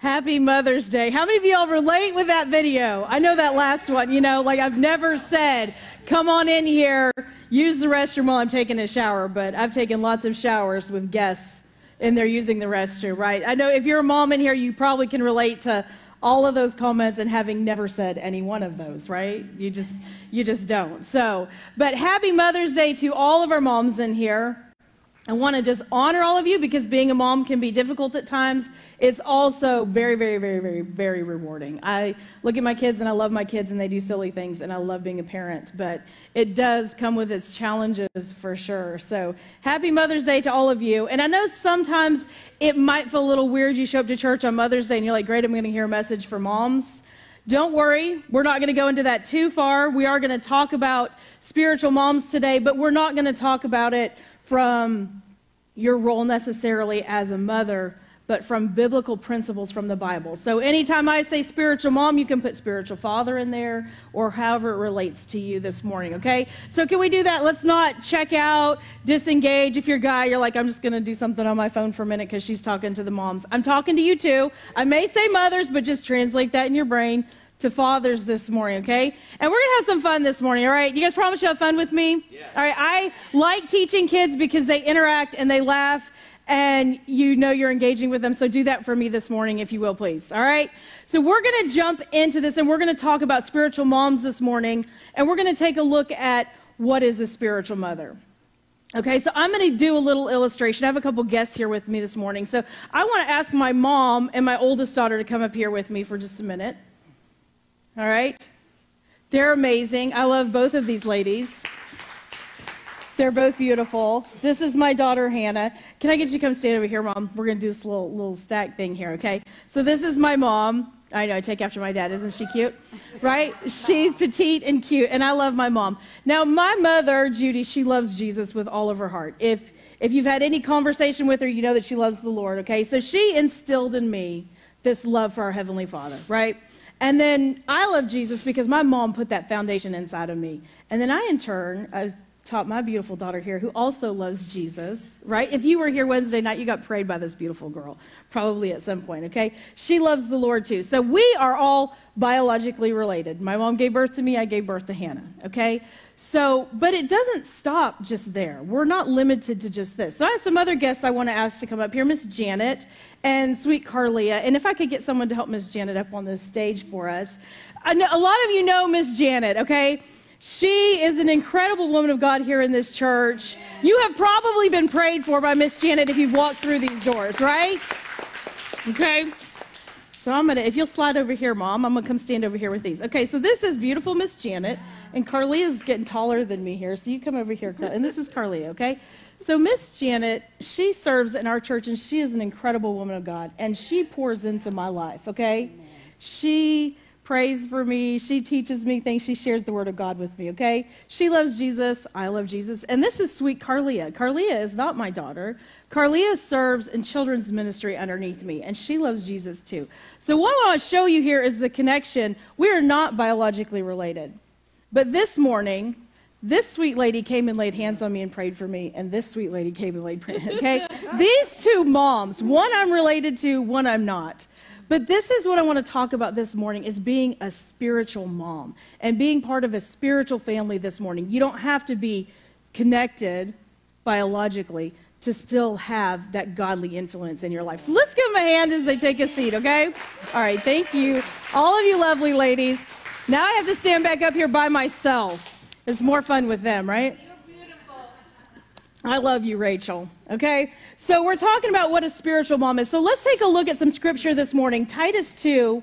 Happy Mother's Day. How many of y'all relate with that video? I know that last one, you know, like I've never said, come on in here, use the restroom while I'm taking a shower, but I've taken lots of showers with guests and they're using the restroom, right? I know if you're a mom in here, you probably can relate to all of those comments and having never said any one of those, right? You just you just don't. So, but happy Mother's Day to all of our moms in here. I want to just honor all of you because being a mom can be difficult at times. It's also very, very, very, very, very rewarding. I look at my kids and I love my kids and they do silly things and I love being a parent, but it does come with its challenges for sure. So happy Mother's Day to all of you. And I know sometimes it might feel a little weird. You show up to church on Mother's Day and you're like, great, I'm going to hear a message for moms. Don't worry, we're not going to go into that too far. We are going to talk about spiritual moms today, but we're not going to talk about it from your role necessarily as a mother, but from biblical principles from the Bible. So anytime I say spiritual mom, you can put spiritual father in there or however it relates to you this morning, okay? So can we do that? Let's not check out, disengage. If you're a guy, you're like, I'm just going to do something on my phone for a minute because she's talking to the moms. I'm talking to you too. I may say mothers, but just translate that in your brain to fathers this morning, okay? And we're to have some fun this morning, all right? You guys promise you'll have fun with me? Yeah. All right, I like teaching kids because they interact and they laugh and you know you're engaging with them. So do that for me this morning, if you will, please. All right? So we're going to jump into this and we're going to talk about spiritual moms this morning and we're going to take a look at what is a spiritual mother. Okay, so I'm going to do a little illustration. I have a couple guests here with me this morning. So I want to ask my mom and my oldest daughter to come up here with me for just a minute. All right? They're amazing. I love both of these ladies. They're both beautiful. This is my daughter Hannah. Can I get you to come stand over here, Mom? We're gonna do this little little stack thing here, okay? So this is my mom. I know, I take after my dad. Isn't she cute? Right? She's petite and cute, and I love my mom. Now, my mother, Judy, she loves Jesus with all of her heart. If if you've had any conversation with her, you know that she loves the Lord, okay? So she instilled in me this love for our Heavenly Father, right? And then I love Jesus because my mom put that foundation inside of me. And then I, in turn, I taught my beautiful daughter here, who also loves Jesus, right? If you were here Wednesday night, you got prayed by this beautiful girl, probably at some point, okay? She loves the Lord too. So we are all biologically related. My mom gave birth to me, I gave birth to Hannah, okay? So, but it doesn't stop just there. We're not limited to just this. So I have some other guests I want to ask to come up here. Miss Janet and sweet Carlia. And if I could get someone to help Miss Janet up on the stage for us. Know, a lot of you know Miss Janet, okay? She is an incredible woman of God here in this church. You have probably been prayed for by Miss Janet if you've walked through these doors, right? Okay? So I'm gonna, if you'll slide over here, Mom, I'm gonna come stand over here with these. Okay, so this is beautiful Miss Janet, and Carlia is getting taller than me here, so you come over here, and this is Carlia, okay? So Miss Janet, she serves in our church, and she is an incredible woman of God, and she pours into my life, okay? She prays for me, she teaches me things, she shares the word of God with me, okay? She loves Jesus, I love Jesus, and this is sweet Carlia. Carlia is not my daughter. Carlia serves in children's ministry underneath me, and she loves Jesus too. So, what I want to show you here is the connection. We are not biologically related. But this morning, this sweet lady came and laid hands on me and prayed for me, and this sweet lady came and laid prayed. Okay, these two moms, one I'm related to, one I'm not. But this is what I want to talk about this morning is being a spiritual mom and being part of a spiritual family this morning. You don't have to be connected biologically to still have that godly influence in your life. So let's give them a hand as they take a seat, okay? All right, thank you. All of you lovely ladies. Now I have to stand back up here by myself. It's more fun with them, right? I love you, Rachel. Okay? So we're talking about what a spiritual mom is. So let's take a look at some scripture this morning. Titus 2.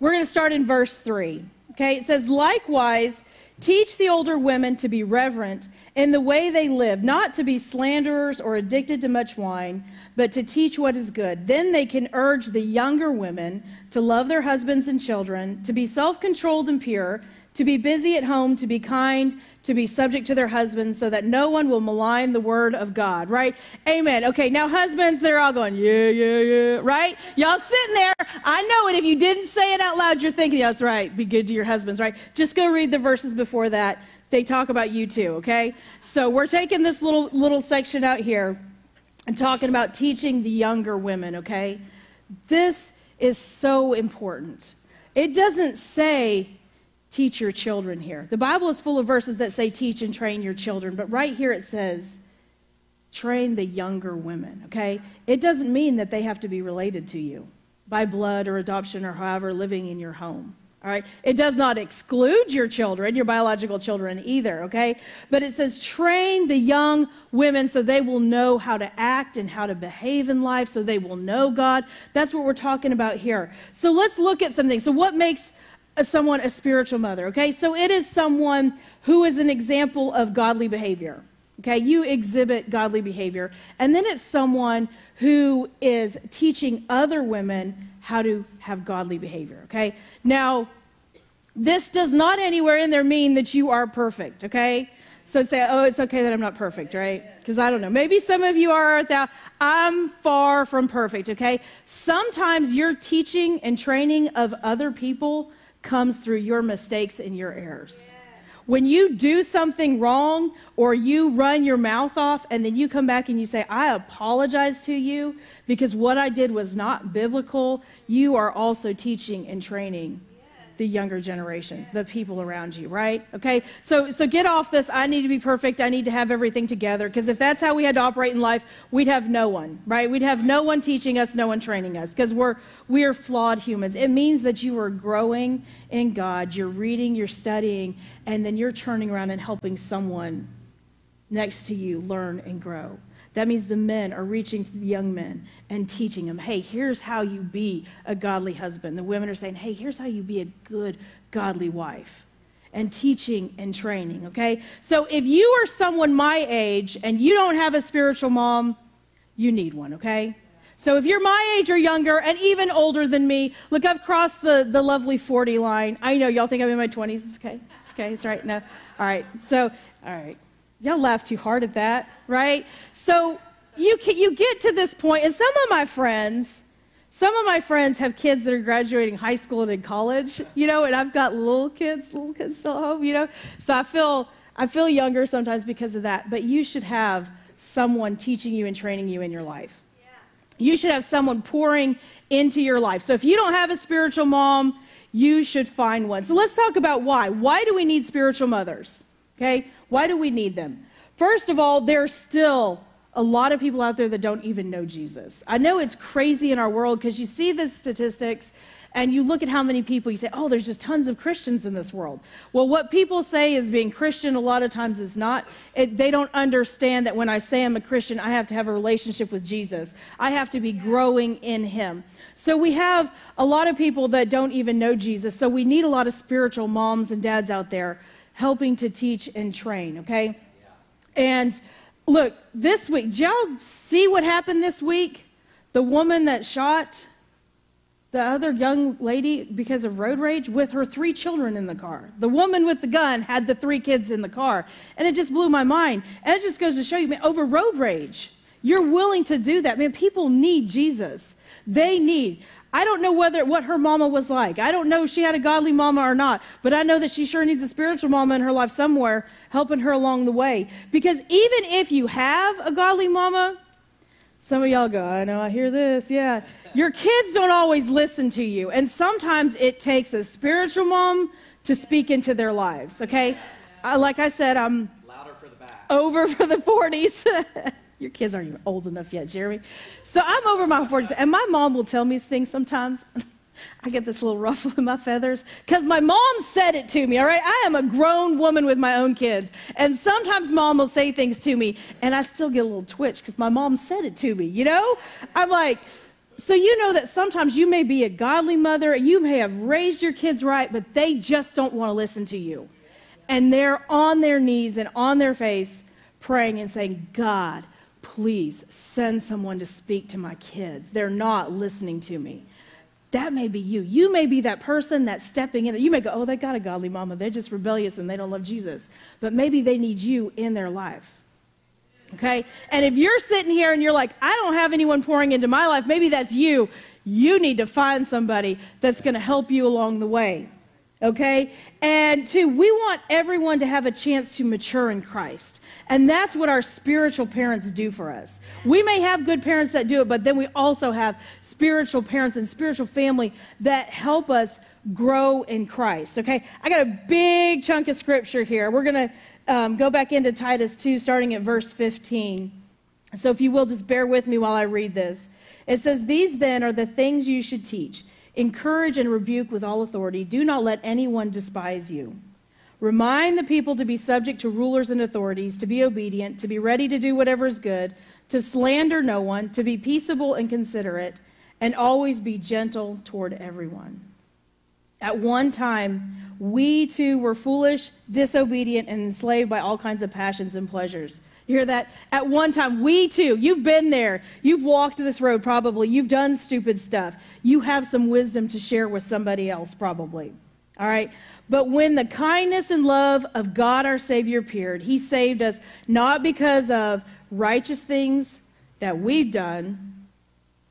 We're going to start in verse 3. Okay? It says, Likewise, teach the older women to be reverent in the way they live, not to be slanderers or addicted to much wine, but to teach what is good. Then they can urge the younger women to love their husbands and children, to be self controlled and pure, to be busy at home, to be kind, to be subject to their husbands, so that no one will malign the word of God, right? Amen. Okay, now husbands, they're all going, yeah, yeah, yeah, right? Y'all sitting there. I know it. If you didn't say it out loud, you're thinking, that's right. Be good to your husbands, right? Just go read the verses before that. They talk about you too, okay? So we're taking this little little section out here and talking about teaching the younger women, okay? This is so important. It doesn't say teach your children here. The Bible is full of verses that say teach and train your children, but right here it says train the younger women, okay? It doesn't mean that they have to be related to you by blood or adoption or however living in your home. All right. It does not exclude your children, your biological children either, okay? But it says train the young women so they will know how to act and how to behave in life, so they will know God. That's what we're talking about here. So let's look at something. So, what makes a, someone a spiritual mother, okay? So, it is someone who is an example of godly behavior. Okay, you exhibit godly behavior. And then it's someone who is teaching other women how to have godly behavior. Okay, now this does not anywhere in there mean that you are perfect. Okay, so say, oh, it's okay that I'm not perfect, right? Because I don't know. Maybe some of you are that. I'm far from perfect, okay? Sometimes your teaching and training of other people comes through your mistakes and your errors. When you do something wrong or you run your mouth off and then you come back and you say, I apologize to you because what I did was not biblical, you are also teaching and training the younger generations, the people around you, right? Okay? So so get off this I need to be perfect, I need to have everything together because if that's how we had to operate in life, we'd have no one, right? We'd have no one teaching us, no one training us because we're we are flawed humans. It means that you are growing in God, you're reading, you're studying, and then you're turning around and helping someone next to you learn and grow. That means the men are reaching to the young men and teaching them, hey, here's how you be a godly husband. The women are saying, hey, here's how you be a good, godly wife. And teaching and training, okay? So if you are someone my age and you don't have a spiritual mom, you need one, okay? So if you're my age or younger and even older than me, look, I've crossed the, the lovely 40 line. I know y'all think I'm in my 20s. It's okay. It's okay. It's right. No. All right. So, all right. Y'all laugh too hard at that, right? So you, can, you get to this point, and some of my friends, some of my friends have kids that are graduating high school and in college, you know, and I've got little kids, little kids still home, you know. So I feel I feel younger sometimes because of that. But you should have someone teaching you and training you in your life. Yeah. You should have someone pouring into your life. So if you don't have a spiritual mom, you should find one. So let's talk about why. Why do we need spiritual mothers? Okay? Why do we need them? First of all, there's still a lot of people out there that don't even know Jesus. I know it's crazy in our world because you see the statistics and you look at how many people you say, oh, there's just tons of Christians in this world. Well, what people say is being Christian a lot of times is not. It, they don't understand that when I say I'm a Christian, I have to have a relationship with Jesus. I have to be growing in Him. So we have a lot of people that don't even know Jesus. So we need a lot of spiritual moms and dads out there helping to teach and train, okay? And look, this week, did y'all see what happened this week? The woman that shot the other young lady because of road rage with her three children in the car. The woman with the gun had the three kids in the car. And it just blew my mind. And it just goes to show you, man, over road rage, you're willing to do that. Man, people need Jesus. They need. I don't know whether what her mama was like. I don't know if she had a godly mama or not, but I know that she sure needs a spiritual mama in her life somewhere helping her along the way. Because even if you have a godly mama, some of y'all go, I know, I hear this, yeah. Your kids don't always listen to you, and sometimes it takes a spiritual mom to speak into their lives, okay? Uh, like I said, I'm for over for the 40s. Your kids aren't even old enough yet, Jeremy. So I'm over my 40s, and my mom will tell me things sometimes. I get this little ruffle in my feathers because my mom said it to me, all right? I am a grown woman with my own kids. And sometimes mom will say things to me, and I still get a little twitch because my mom said it to me, you know? I'm like, so you know that sometimes you may be a godly mother, you may have raised your kids right, but they just don't want to listen to you. And they're on their knees and on their face praying and saying, God, please send someone to speak to my kids. They're not listening to me. That may be you. You may be that person that's stepping in. You may go, oh, they got a godly mama. They're just rebellious and they don't love Jesus. But maybe they need you in their life. Okay? And if you're sitting here and you're like, I don't have anyone pouring into my life, maybe that's you. You need to find somebody that's going to help you along the way. Okay? And two, we want everyone to have a chance to mature in Christ. And that's what our spiritual parents do for us. We may have good parents that do it, but then we also have spiritual parents and spiritual family that help us grow in Christ. Okay? I got a big chunk of scripture here. We're going to um, go back into Titus 2, starting at verse 15. So if you will, just bear with me while I read this. It says, These then are the things you should teach. Encourage and rebuke with all authority. Do not let anyone despise you. Remind the people to be subject to rulers and authorities, to be obedient, to be ready to do whatever is good, to slander no one, to be peaceable and considerate, and always be gentle toward everyone. At one time, we too were foolish, disobedient, and enslaved by all kinds of passions and pleasures. You hear that? At one time, we too, you've been there. You've walked this road probably. You've done stupid stuff. You have some wisdom to share with somebody else probably. All right? But when the kindness and love of God our Savior appeared, He saved us not because of righteous things that we've done,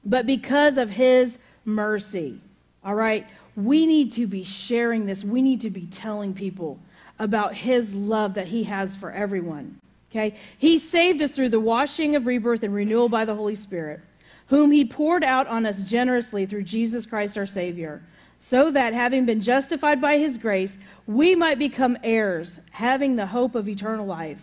but because of His mercy. All right? We need to be sharing this. We need to be telling people about His love that He has for everyone. Okay? He saved us through the washing of rebirth and renewal by the Holy Spirit, whom He poured out on us generously through Jesus Christ our Savior, so that, having been justified by His grace, we might become heirs, having the hope of eternal life.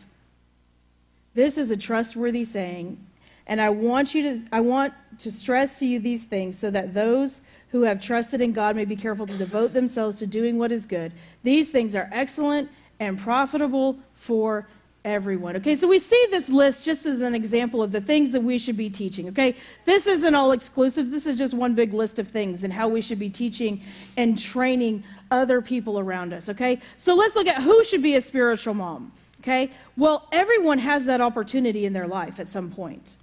This is a trustworthy saying, and I want you to I want to stress to you these things so that those who have trusted in God may be careful to devote themselves to doing what is good. These things are excellent and profitable for everyone. Okay, so we see this list just as an example of the things that we should be teaching. Okay, this isn't all exclusive, this is just one big list of things and how we should be teaching and training other people around us. Okay, so let's look at who should be a spiritual mom. Okay, well, everyone has that opportunity in their life at some point.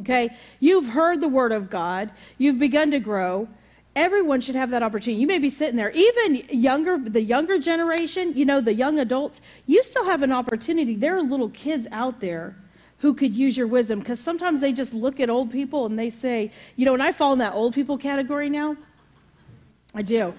Okay? You've heard the word of God, you've begun to grow. Everyone should have that opportunity. You may be sitting there, even younger, the younger generation, you know, the young adults, you still have an opportunity. There are little kids out there who could use your wisdom because sometimes they just look at old people and they say, you know, and I fall in that old people category now. I do.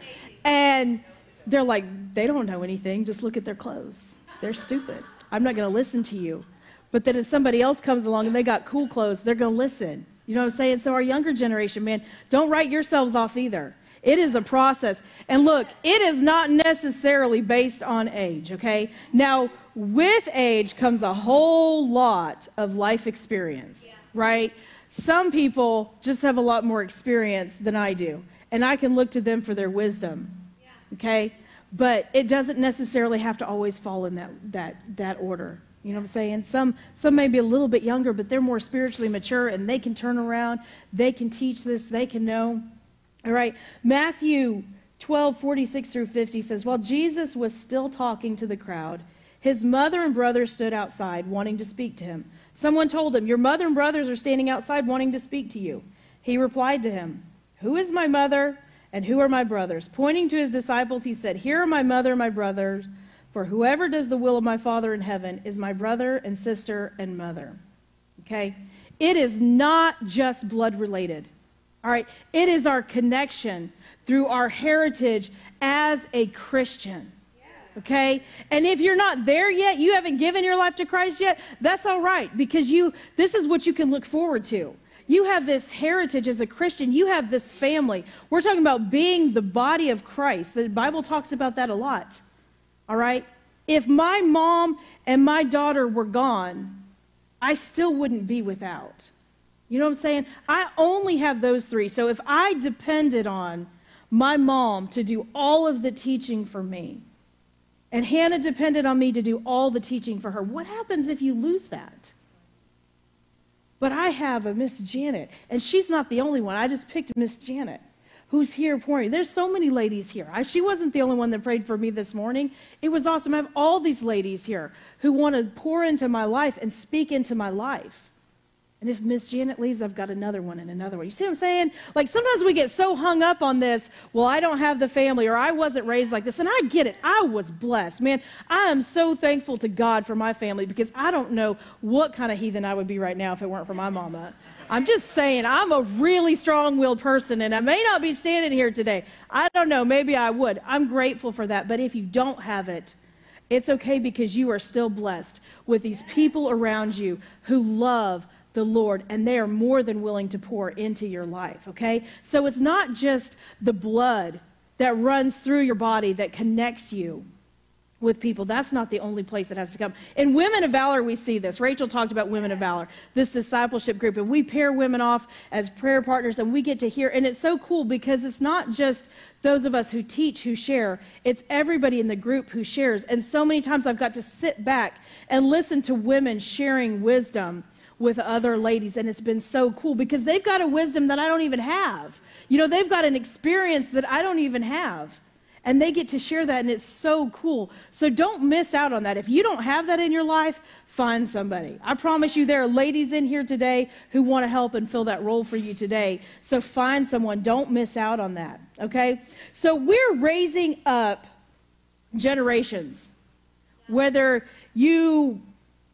And they're like, they don't know anything. Just look at their clothes. They're stupid. I'm not going to listen to you. But then if somebody else comes along and they got cool clothes, they're going to listen. You know what I'm saying? So our younger generation, man, don't write yourselves off either. It is a process. And look, it is not necessarily based on age, okay? Now, with age comes a whole lot of life experience, yeah. right? Some people just have a lot more experience than I do, and I can look to them for their wisdom, yeah. okay? But it doesn't necessarily have to always fall in that, that, that order. You know what I'm saying? Some some may be a little bit younger, but they're more spiritually mature and they can turn around, they can teach this, they can know. All right. Matthew 12, 46 through 50 says, While Jesus was still talking to the crowd, his mother and brothers stood outside wanting to speak to him. Someone told him, Your mother and brothers are standing outside wanting to speak to you. He replied to him, Who is my mother and who are my brothers? Pointing to his disciples, he said, Here are my mother and my brothers. For whoever does the will of my Father in heaven is my brother and sister and mother. Okay? It is not just blood related. All right? It is our connection through our heritage as a Christian. Okay? And if you're not there yet, you haven't given your life to Christ yet, that's all right because you this is what you can look forward to. You have this heritage as a Christian. You have this family. We're talking about being the body of Christ. The Bible talks about that a lot. All right? If my mom and my daughter were gone, I still wouldn't be without. You know what I'm saying? I only have those three. So if I depended on my mom to do all of the teaching for me, and Hannah depended on me to do all the teaching for her, what happens if you lose that? But I have a Miss Janet, and she's not the only one. I just picked Miss Janet who's here pouring. There's so many ladies here. I, she wasn't the only one that prayed for me this morning. It was awesome. I have all these ladies here who want to pour into my life and speak into my life. And if Miss Janet leaves, I've got another one and another one. You see what I'm saying? Like sometimes we get so hung up on this, well, I don't have the family or I wasn't raised like this. And I get it. I was blessed. Man, I am so thankful to God for my family because I don't know what kind of heathen I would be right now if it weren't for my mama. I'm just saying, I'm a really strong willed person, and I may not be standing here today. I don't know, maybe I would. I'm grateful for that. But if you don't have it, it's okay because you are still blessed with these people around you who love the Lord and they are more than willing to pour into your life, okay? So it's not just the blood that runs through your body that connects you with people. That's not the only place it has to come. In Women of Valor, we see this. Rachel talked about Women of Valor, this discipleship group, and we pair women off as prayer partners, and we get to hear. And it's so cool because it's not just those of us who teach, who share, it's everybody in the group who shares. And so many times I've got to sit back and listen to women sharing wisdom with other ladies, and it's been so cool because they've got a wisdom that I don't even have. You know, they've got an experience that I don't even have and they get to share that, and it's so cool. So don't miss out on that. If you don't have that in your life, find somebody. I promise you, there are ladies in here today who want to help and fill that role for you today. So find someone. Don't miss out on that, okay? So we're raising up generations. Whether you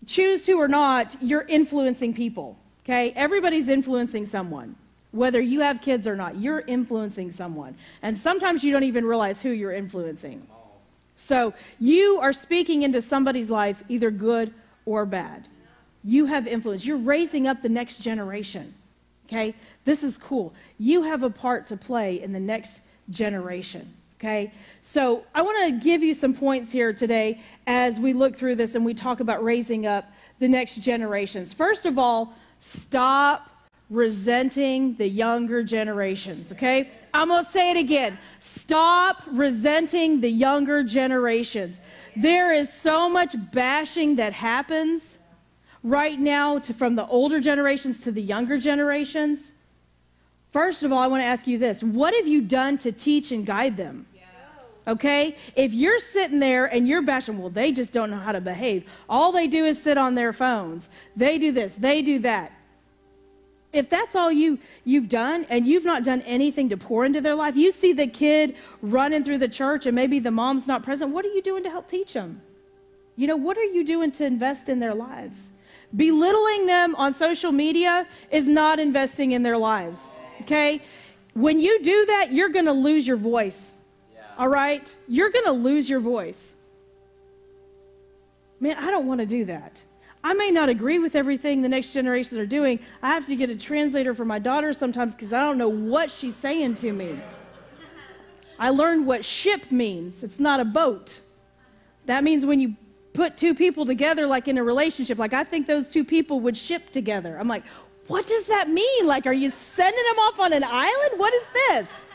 choose to or not, you're influencing people, okay? Everybody's influencing someone whether you have kids or not, you're influencing someone. And sometimes you don't even realize who you're influencing. So you are speaking into somebody's life, either good or bad. You have influence. You're raising up the next generation. Okay? This is cool. You have a part to play in the next generation. Okay? So I want to give you some points here today as we look through this and we talk about raising up the next generations. First of all, stop resenting the younger generations, okay? I'm to say it again. Stop resenting the younger generations. There is so much bashing that happens right now to, from the older generations to the younger generations. First of all, I want to ask you this what have you done to teach and guide them? Okay? If you're sitting there and you're bashing, well, they just don't know how to behave. All they do is sit on their phones. They do this, they do that if that's all you you've done and you've not done anything to pour into their life you see the kid running through the church and maybe the mom's not present what are you doing to help teach them? You know what are you doing to invest in their lives? Belittling them on social media is not investing in their lives okay? When you do that you're going to lose your voice yeah. all right? You're going to lose your voice. Man i don't want to do that I may not agree with everything the next generations are doing. I have to get a translator for my daughter sometimes because I don't know what she's saying to me. I learned what ship means. It's not a boat. That means when you put two people together, like in a relationship, like I think those two people would ship together. I'm like, what does that mean? Like, are you sending them off on an island? What is this?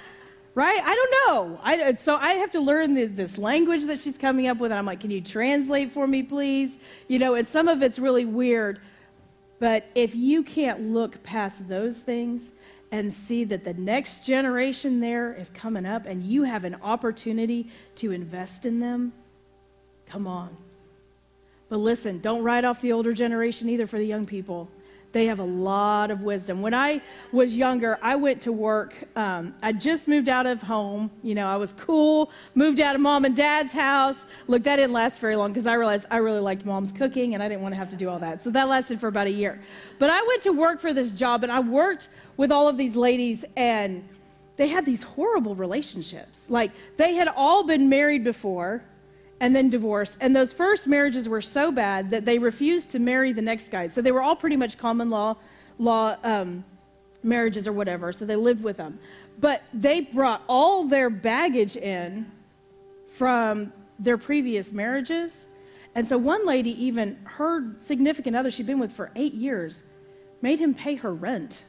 Right? I don't know. I, uh, so I have to learn the, this language that she's coming up with. And I'm like, can you translate for me, please? You know, and some of it's really weird. But if you can't look past those things and see that the next generation there is coming up and you have an opportunity to invest in them, come on. But listen, don't write off the older generation either for the young people. They have a lot of wisdom. When I was younger, I went to work. Um, I just moved out of home. You know, I was cool, moved out of mom and dad's house. Look, that didn't last very long because I realized I really liked mom's cooking and I didn't want to have to do all that. So that lasted for about a year. But I went to work for this job and I worked with all of these ladies and they had these horrible relationships. Like they had all been married before and then divorced. And those first marriages were so bad that they refused to marry the next guy. So they were all pretty much common law law um, marriages or whatever. So they lived with them. But they brought all their baggage in from their previous marriages. And so one lady, even her significant other she'd been with for eight years, made him pay her rent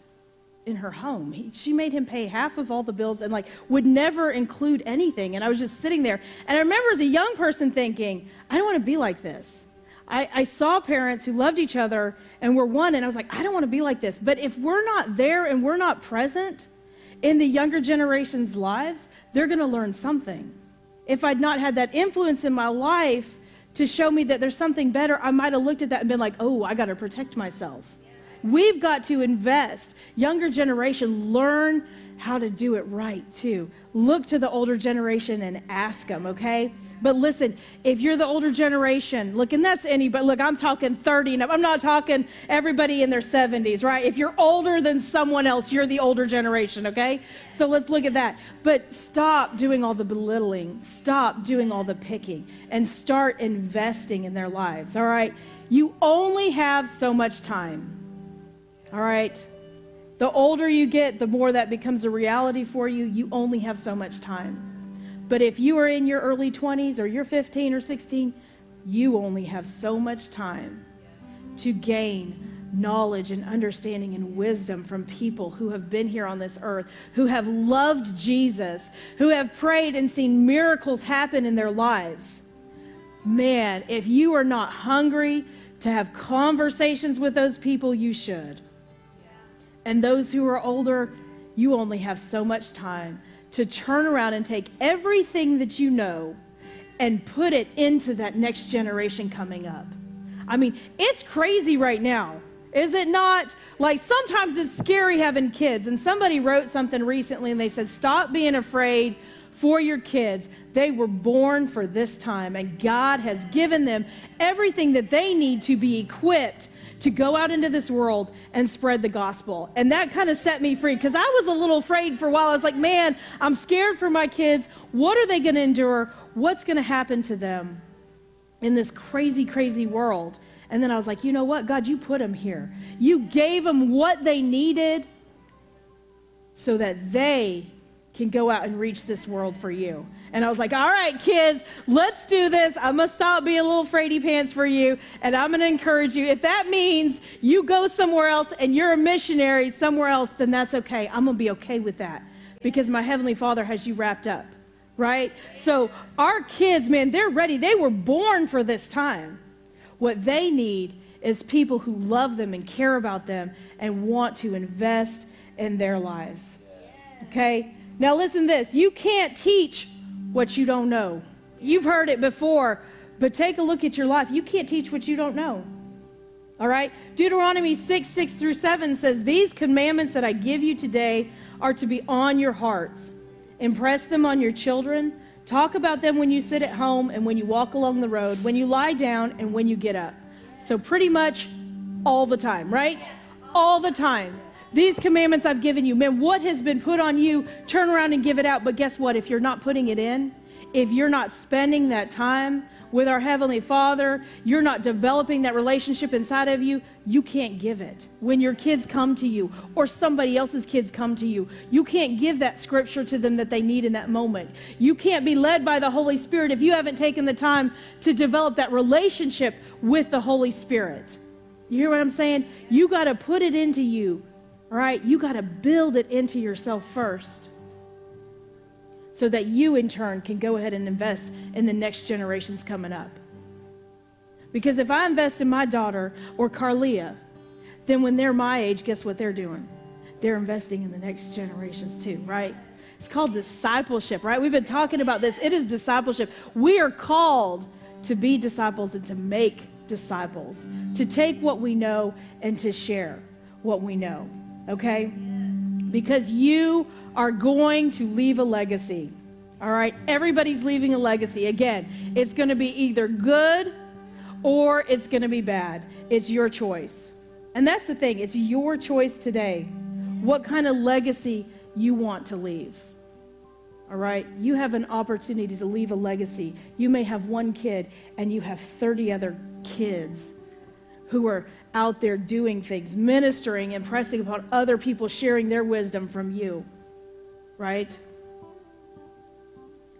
in her home. He, she made him pay half of all the bills and like would never include anything. And I was just sitting there. And I remember as a young person thinking, I don't want to be like this. I, I saw parents who loved each other and were one, and I was like, I don't want to be like this. But if we're not there and we're not present in the younger generation's lives, they're going to learn something. If I'd not had that influence in my life to show me that there's something better, I might have looked at that and been like, oh, I got to protect myself We've got to invest. Younger generation, learn how to do it right too. Look to the older generation and ask them, okay? But listen, if you're the older generation, look, and that's anybody, look, I'm talking 30 and I'm not talking everybody in their 70s, right? If you're older than someone else, you're the older generation, okay? So let's look at that. But stop doing all the belittling, stop doing all the picking, and start investing in their lives, all right? You only have so much time, all right? The older you get, the more that becomes a reality for you. You only have so much time. But if you are in your early 20s or you're 15 or 16, you only have so much time to gain knowledge and understanding and wisdom from people who have been here on this earth, who have loved Jesus, who have prayed and seen miracles happen in their lives. Man, if you are not hungry to have conversations with those people, you should. And those who are older, you only have so much time to turn around and take everything that you know and put it into that next generation coming up. I mean, it's crazy right now. Is it not? Like sometimes it's scary having kids. And somebody wrote something recently and they said, Stop being afraid for your kids. They were born for this time, and God has given them everything that they need to be equipped to go out into this world and spread the gospel. And that kind of set me free because I was a little afraid for a while. I was like, man, I'm scared for my kids. What are they going to endure? What's going to happen to them in this crazy, crazy world? And then I was like, you know what? God, you put them here. You gave them what they needed so that they can go out and reach this world for you. And I was like, all right, kids, let's do this. I'm going to stop being a little fraidy pants for you. And I'm going to encourage you. If that means you go somewhere else and you're a missionary somewhere else, then that's okay. I'm going to be okay with that because my Heavenly Father has you wrapped up, right? So our kids, man, they're ready. They were born for this time. What they need is people who love them and care about them and want to invest in their lives. Okay? Now, listen this you can't teach what you don't know. You've heard it before, but take a look at your life. You can't teach what you don't know. All right? Deuteronomy 6 6 through 7 says, These commandments that I give you today are to be on your hearts. Impress them on your children. Talk about them when you sit at home and when you walk along the road, when you lie down and when you get up. So, pretty much all the time, right? All the time. These commandments I've given you, man, what has been put on you, turn around and give it out. But guess what? If you're not putting it in, if you're not spending that time with our Heavenly Father, you're not developing that relationship inside of you, you can't give it. When your kids come to you or somebody else's kids come to you, you can't give that scripture to them that they need in that moment. You can't be led by the Holy Spirit if you haven't taken the time to develop that relationship with the Holy Spirit. You hear what I'm saying? You got to put it into you all right, you got to build it into yourself first so that you, in turn, can go ahead and invest in the next generations coming up. Because if I invest in my daughter or Carlia, then when they're my age, guess what they're doing? They're investing in the next generations too, right? It's called discipleship, right? We've been talking about this. It is discipleship. We are called to be disciples and to make disciples, to take what we know and to share what we know okay? Because you are going to leave a legacy. All right? Everybody's leaving a legacy. Again, it's going to be either good or it's going to be bad. It's your choice. And that's the thing, it's your choice today. What kind of legacy you want to leave. All right? You have an opportunity to leave a legacy. You may have one kid and you have 30 other kids who are out there doing things, ministering, impressing upon other people, sharing their wisdom from you. Right?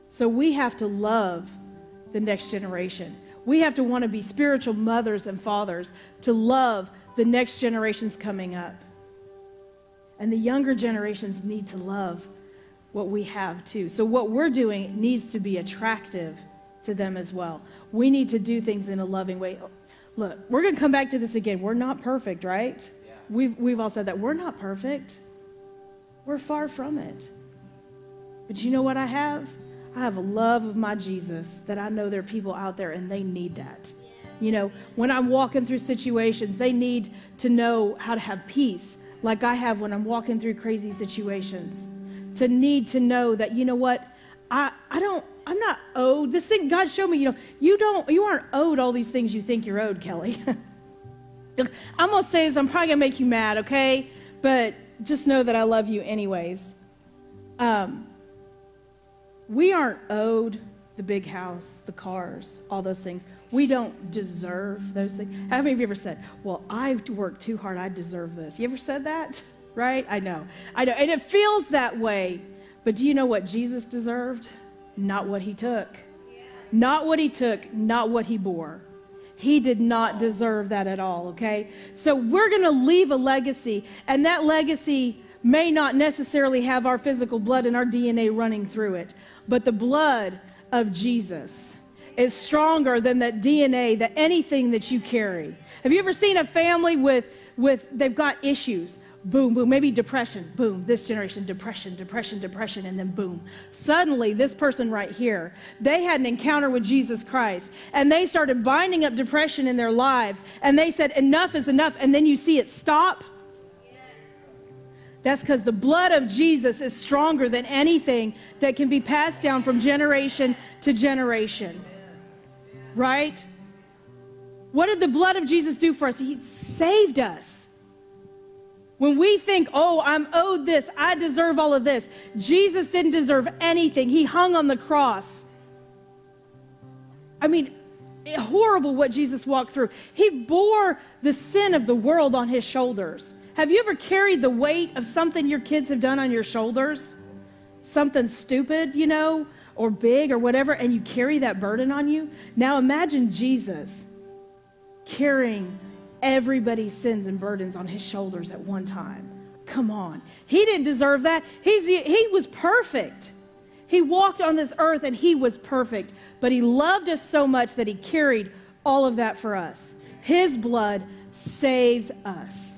So we have to love the next generation. We have to want to be spiritual mothers and fathers to love the next generations coming up. And the younger generations need to love what we have too. So what we're doing needs to be attractive to them as well. We need to do things in a loving way. Look, we're going to come back to this again. We're not perfect, right? Yeah. We've, we've all said that. We're not perfect. We're far from it. But you know what I have? I have a love of my Jesus that I know there are people out there and they need that. You know, when I'm walking through situations, they need to know how to have peace, like I have when I'm walking through crazy situations. To need to know that, you know what, I, I don't, I'm not owed. This thing, God showed me, you know, you don't, you aren't owed all these things you think you're owed, Kelly. I'm to say this, I'm probably to make you mad, okay? But just know that I love you anyways. Um, we aren't owed the big house, the cars, all those things. We don't deserve those things. How many of you ever said, Well, I worked too hard, I deserve this? You ever said that? Right? I know. I know. And it feels that way. But do you know what Jesus deserved? Not what he took. Not what he took, not what he bore. He did not deserve that at all, okay? So we're going to leave a legacy, and that legacy may not necessarily have our physical blood and our DNA running through it, but the blood of Jesus is stronger than that DNA, that anything that you carry. Have you ever seen a family with, with they've got issues? Boom, boom, maybe depression, boom, this generation, depression, depression, depression, and then boom. Suddenly, this person right here, they had an encounter with Jesus Christ and they started binding up depression in their lives and they said, enough is enough. And then you see it stop that's because the blood of Jesus is stronger than anything that can be passed down from generation to generation. Right? What did the blood of Jesus do for us? He saved us. When we think, oh, I'm owed this, I deserve all of this, Jesus didn't deserve anything. He hung on the cross. I mean, horrible what Jesus walked through. He bore the sin of the world on his shoulders. Have you ever carried the weight of something your kids have done on your shoulders? Something stupid, you know, or big or whatever, and you carry that burden on you? Now imagine Jesus carrying everybody's sins and burdens on his shoulders at one time. Come on. He didn't deserve that. He's, he was perfect. He walked on this earth and he was perfect, but he loved us so much that he carried all of that for us. His blood saves us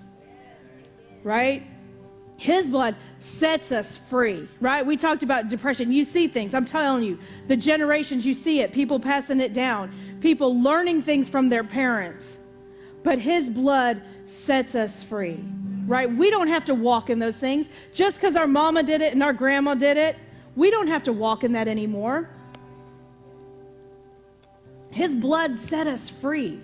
right? His blood sets us free, right? We talked about depression. You see things. I'm telling you, the generations, you see it. People passing it down, people learning things from their parents. But His blood sets us free, right? We don't have to walk in those things. Just because our mama did it and our grandma did it, we don't have to walk in that anymore. His blood set us free.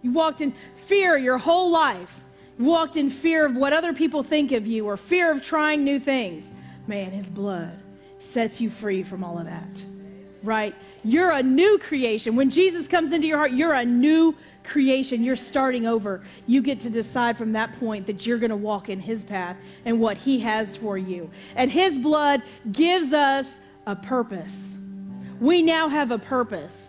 You walked in fear your whole life You walked in fear of what other people think of you or fear of trying new things, man, his blood sets you free from all of that. Right? You're a new creation. When Jesus comes into your heart, you're a new creation. You're starting over. You get to decide from that point that you're going to walk in his path and what he has for you. And his blood gives us a purpose. We now have a purpose.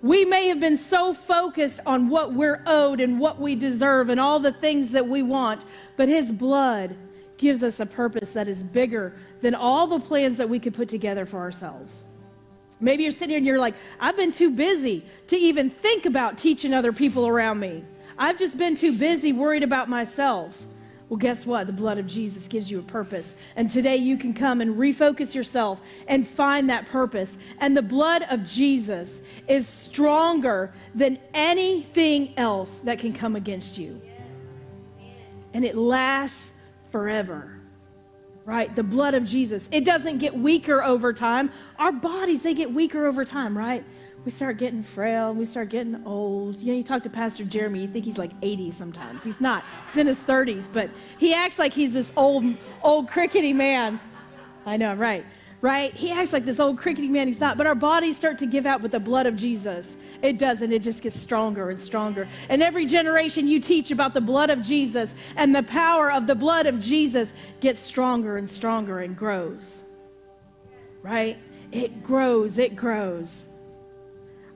We may have been so focused on what we're owed and what we deserve and all the things that we want, but His blood gives us a purpose that is bigger than all the plans that we could put together for ourselves. Maybe you're sitting here and you're like, I've been too busy to even think about teaching other people around me. I've just been too busy worried about myself. Well, guess what? The blood of Jesus gives you a purpose. And today you can come and refocus yourself and find that purpose. And the blood of Jesus is stronger than anything else that can come against you. And it lasts forever. Right? The blood of Jesus. It doesn't get weaker over time. Our bodies, they get weaker over time, right? we start getting frail, we start getting old. You know, you talk to Pastor Jeremy, you think he's like 80 sometimes. He's not. He's in his 30s, but he acts like he's this old, old crickety man. I know, right? Right? He acts like this old crickety man. He's not. But our bodies start to give out with the blood of Jesus. It doesn't. It just gets stronger and stronger. And every generation you teach about the blood of Jesus and the power of the blood of Jesus gets stronger and stronger and grows. Right? It grows. It grows.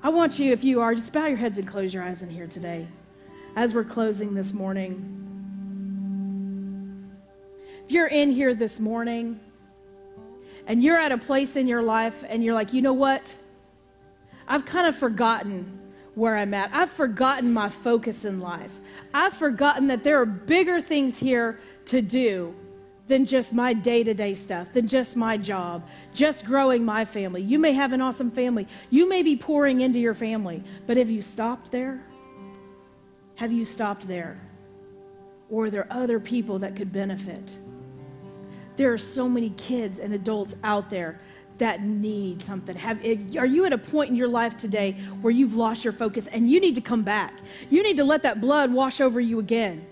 I want you, if you are, just bow your heads and close your eyes in here today as we're closing this morning. If you're in here this morning and you're at a place in your life and you're like, you know what? I've kind of forgotten where I'm at. I've forgotten my focus in life. I've forgotten that there are bigger things here to do than just my day to day stuff, than just my job, just growing my family. You may have an awesome family. You may be pouring into your family, but have you stopped there? Have you stopped there? Or are there other people that could benefit? There are so many kids and adults out there that need something. Have, are you at a point in your life today where you've lost your focus and you need to come back? You need to let that blood wash over you again.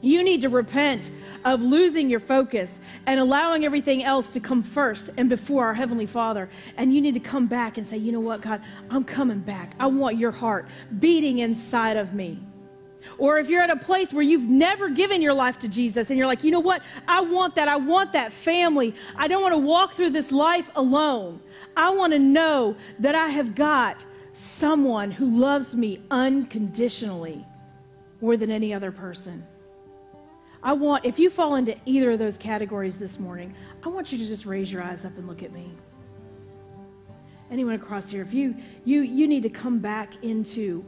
You need to repent of losing your focus and allowing everything else to come first and before our Heavenly Father. And you need to come back and say, you know what, God, I'm coming back. I want your heart beating inside of me. Or if you're at a place where you've never given your life to Jesus and you're like, you know what, I want that. I want that family. I don't want to walk through this life alone. I want to know that I have got someone who loves me unconditionally more than any other person. I want, if you fall into either of those categories this morning, I want you to just raise your eyes up and look at me. Anyone across here, if you you you need to come back into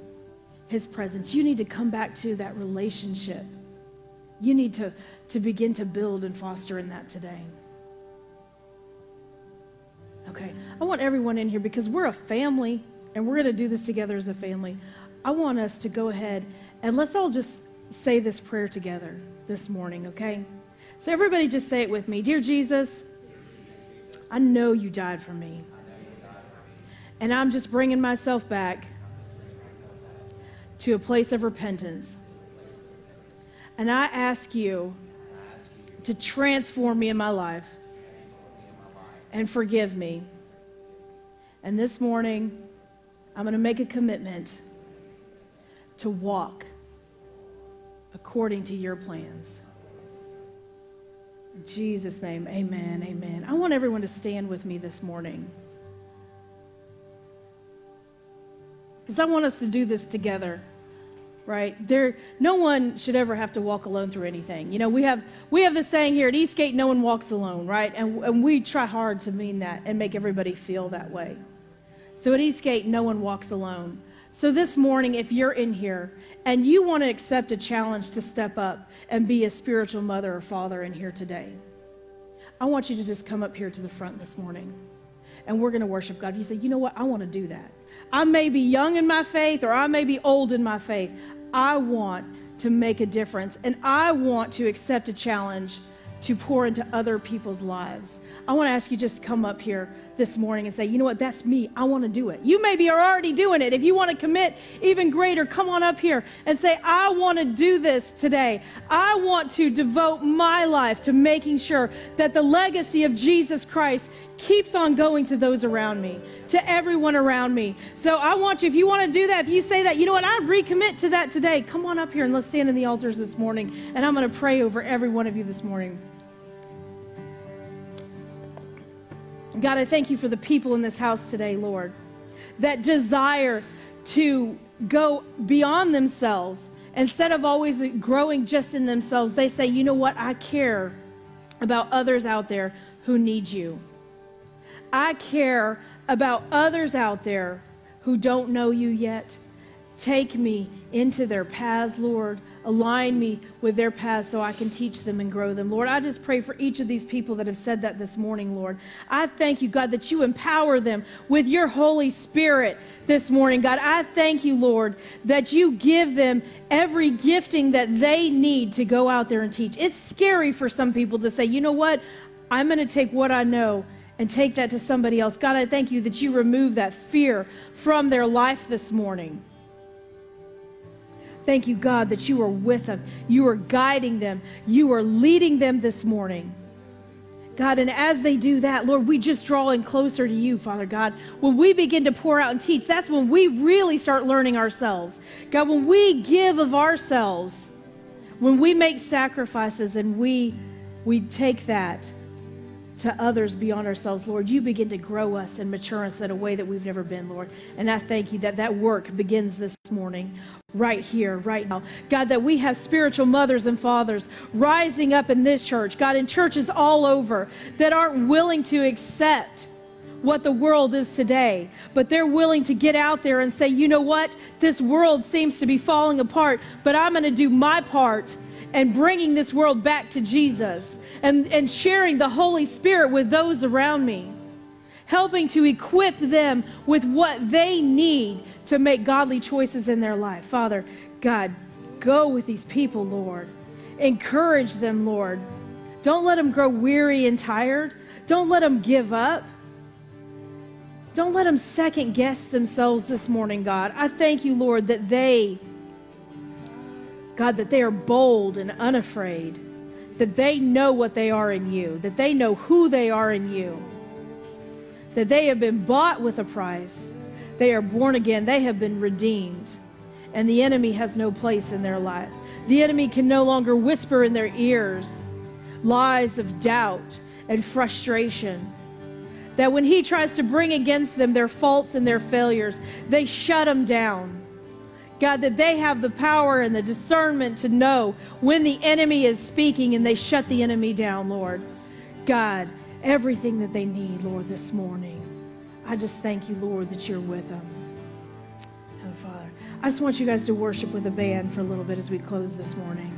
his presence, you need to come back to that relationship. You need to, to begin to build and foster in that today. Okay, I want everyone in here because we're a family and we're going to do this together as a family. I want us to go ahead and let's all just say this prayer together this morning, okay? So, everybody just say it with me Dear Jesus, I know you died for me. And I'm just bringing myself back to a place of repentance. And I ask you to transform me in my life and forgive me. And this morning, I'm going to make a commitment to walk according to your plans. In Jesus' name, amen, amen. I want everyone to stand with me this morning. Because I want us to do this together right? There no one should ever have to walk alone through anything. You know we have we have this saying here at eastgate no one walks alone right? And, and we try hard to mean that and make everybody feel that way. So at eastgate no one walks alone. So this morning if you're in here and you want to accept a challenge to step up and be a spiritual mother or father in here today i want you to just come up here to the front this morning and we're going to worship god. If you say you know what? I want to do that I may be young in my faith or I may be old in my faith. I want to make a difference and I want to accept a challenge to pour into other people's lives. I want to ask you just come up here this morning and say, you know what, that's me. I want to do it. You maybe are already doing it. If you want to commit even greater, come on up here and say, I want to do this today. I want to devote my life to making sure that the legacy of Jesus Christ keeps on going to those around me to everyone around me. So I want you, if you want to do that, if you say that, you know what, I recommit to that today. Come on up here and let's stand in the altars this morning. And I'm going to pray over every one of you this morning. God, I thank you for the people in this house today, Lord, that desire to go beyond themselves. Instead of always growing just in themselves, they say, you know what, I care about others out there who need you. I care about others out there who don't know you yet. Take me into their paths, Lord. Align me with their paths so I can teach them and grow them. Lord, I just pray for each of these people that have said that this morning, Lord. I thank you, God, that you empower them with your Holy Spirit this morning. God, I thank you, Lord, that you give them every gifting that they need to go out there and teach. It's scary for some people to say, you know what? I'm going to take what I know and take that to somebody else. God, I thank you that you remove that fear from their life this morning. Thank you, God, that you are with them. You are guiding them. You are leading them this morning. God, and as they do that, Lord, we just draw in closer to you, Father God. When we begin to pour out and teach, that's when we really start learning ourselves. God, when we give of ourselves, when we make sacrifices and we we take that to others beyond ourselves, Lord, you begin to grow us and mature us in a way that we've never been, Lord. And I thank you that that work begins this morning, right here, right now. God, that we have spiritual mothers and fathers rising up in this church, God, in churches all over that aren't willing to accept what the world is today, but they're willing to get out there and say, you know what? This world seems to be falling apart, but I'm going to do my part and bringing this world back to Jesus and, and sharing the Holy Spirit with those around me, helping to equip them with what they need to make godly choices in their life. Father, God, go with these people, Lord. Encourage them, Lord. Don't let them grow weary and tired. Don't let them give up. Don't let them second guess themselves this morning, God. I thank you, Lord, that they, God, that they are bold and unafraid, that they know what they are in you, that they know who they are in you, that they have been bought with a price, they are born again, they have been redeemed, and the enemy has no place in their life. The enemy can no longer whisper in their ears lies of doubt and frustration that when he tries to bring against them their faults and their failures, they shut them down. God, that they have the power and the discernment to know when the enemy is speaking and they shut the enemy down, Lord. God, everything that they need, Lord, this morning. I just thank you, Lord, that you're with them. And Father, I just want you guys to worship with a band for a little bit as we close this morning.